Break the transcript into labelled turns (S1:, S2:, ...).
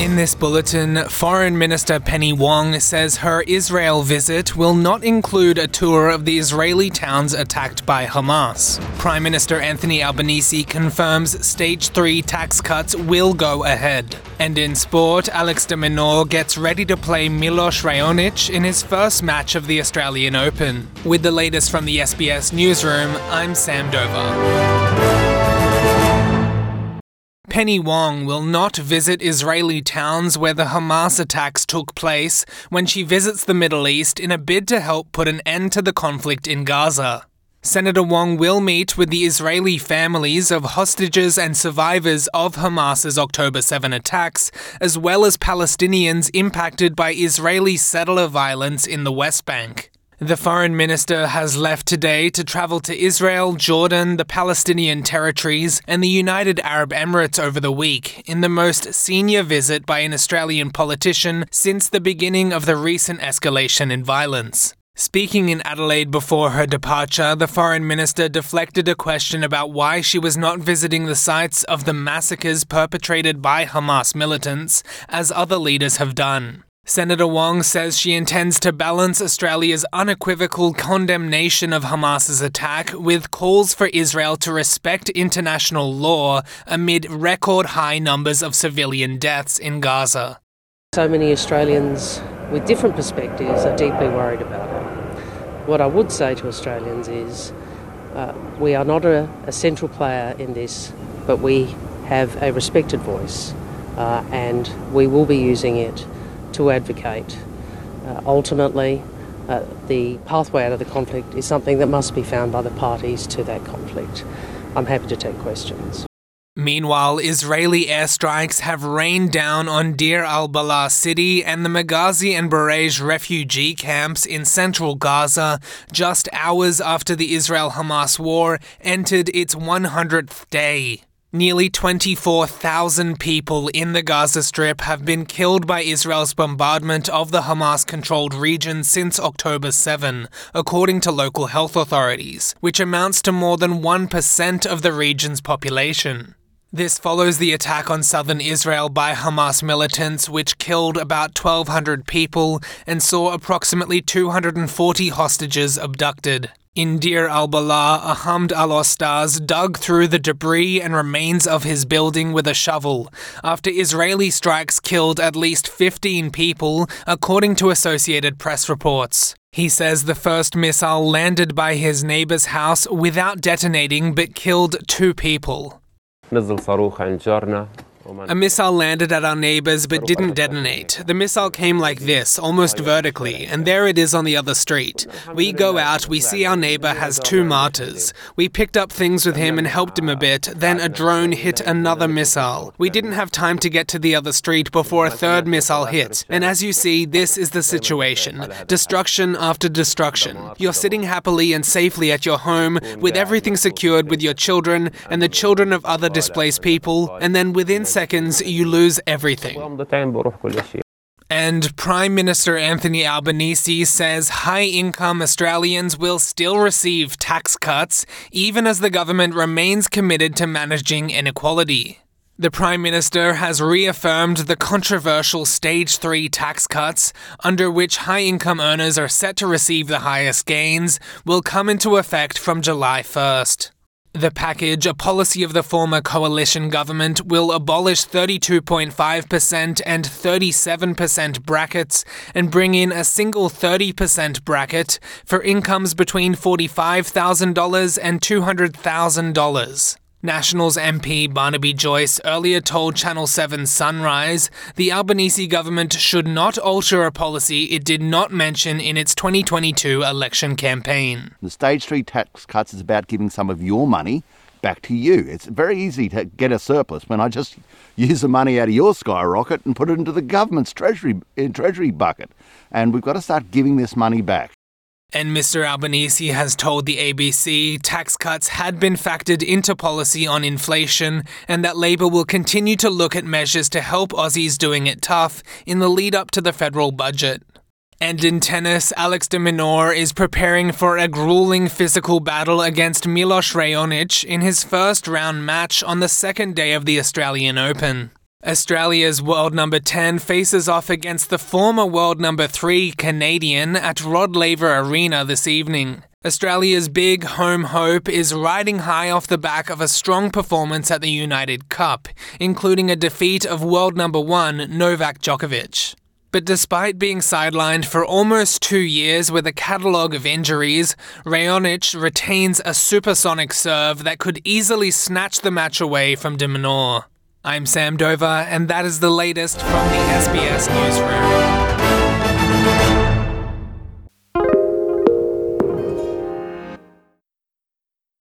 S1: In this bulletin, Foreign Minister Penny Wong says her Israel visit will not include a tour of the Israeli towns attacked by Hamas. Prime Minister Anthony Albanese confirms stage 3 tax cuts will go ahead. And in sport, Alex de Minaur gets ready to play Milos Raonic in his first match of the Australian Open. With the latest from the SBS newsroom, I'm Sam Dover. Penny Wong will not visit Israeli towns where the Hamas attacks took place when she visits the Middle East in a bid to help put an end to the conflict in Gaza. Senator Wong will meet with the Israeli families of hostages and survivors of Hamas's October 7 attacks, as well as Palestinians impacted by Israeli settler violence in the West Bank. The foreign minister has left today to travel to Israel, Jordan, the Palestinian territories, and the United Arab Emirates over the week, in the most senior visit by an Australian politician since the beginning of the recent escalation in violence. Speaking in Adelaide before her departure, the foreign minister deflected a question about why she was not visiting the sites of the massacres perpetrated by Hamas militants, as other leaders have done. Senator Wong says she intends to balance Australia's unequivocal condemnation of Hamas's attack with calls for Israel to respect international law amid record high numbers of civilian deaths in Gaza.
S2: So many Australians with different perspectives are deeply worried about it. What I would say to Australians is uh, we are not a, a, central player in this, but we have a respected voice uh, and we will be using it to advocate. Uh, ultimately, uh, the pathway out of the conflict is something that must be found by the parties to that conflict. I'm happy to take questions.
S1: Meanwhile, Israeli airstrikes have rained down on Deir al Balah city and the Maghazi and Bureij refugee camps in central Gaza just hours after the Israel Hamas war entered its 100th day. Nearly 24,000 people in the Gaza Strip have been killed by Israel's bombardment of the Hamas controlled region since October 7, according to local health authorities, which amounts to more than 1% of the region's population. This follows the attack on southern Israel by Hamas militants, which killed about 1,200 people and saw approximately 240 hostages abducted. In Deir al Balah, Ahmad al Ostaz dug through the debris and remains of his building with a shovel after Israeli strikes killed at least 15 people, according to Associated Press reports. He says the first missile landed by his neighbor's house without detonating but killed two people. A missile landed at our neighbors but didn't detonate. The missile came like this, almost vertically, and there it is on the other street. We go out, we see our neighbor has two martyrs. We picked up things with him and helped him a bit, then a drone hit another missile. We didn't have time to get to the other street before a third missile hit. And as you see, this is the situation destruction after destruction. You're sitting happily and safely at your home with everything secured with your children and the children of other displaced people, and then within seconds, you lose everything. And Prime Minister Anthony Albanese says high income Australians will still receive tax cuts, even as the government remains committed to managing inequality. The Prime Minister has reaffirmed the controversial Stage 3 tax cuts, under which high income earners are set to receive the highest gains, will come into effect from July 1st. The package, a policy of the former coalition government, will abolish 32.5% and 37% brackets and bring in a single 30% bracket for incomes between $45,000 and $200,000. Nationals MP Barnaby Joyce earlier told Channel 7 Sunrise the Albanese government should not alter a policy it did not mention in its 2022 election campaign.
S3: The stage 3 tax cuts is about giving some of your money back to you. It's very easy to get a surplus when I just use the money out of your skyrocket and put it into the government's treasury treasury bucket. And we've got to start giving this money back.
S1: And Mr. Albanese has told the ABC tax cuts had been factored into policy on inflation and that Labor will continue to look at measures to help Aussies doing it tough in the lead up to the federal budget. And in tennis, Alex de Minaur is preparing for a grueling physical battle against Milos Raonic in his first round match on the second day of the Australian Open. Australia's world number 10 faces off against the former world number 3 Canadian at Rod Laver Arena this evening. Australia's big home hope is riding high off the back of a strong performance at the United Cup, including a defeat of world number 1 Novak Djokovic. But despite being sidelined for almost two years with a catalogue of injuries, Raonic retains a supersonic serve that could easily snatch the match away from de Minaur. I'm Sam Dover, and that is the latest from the SBS Newsroom.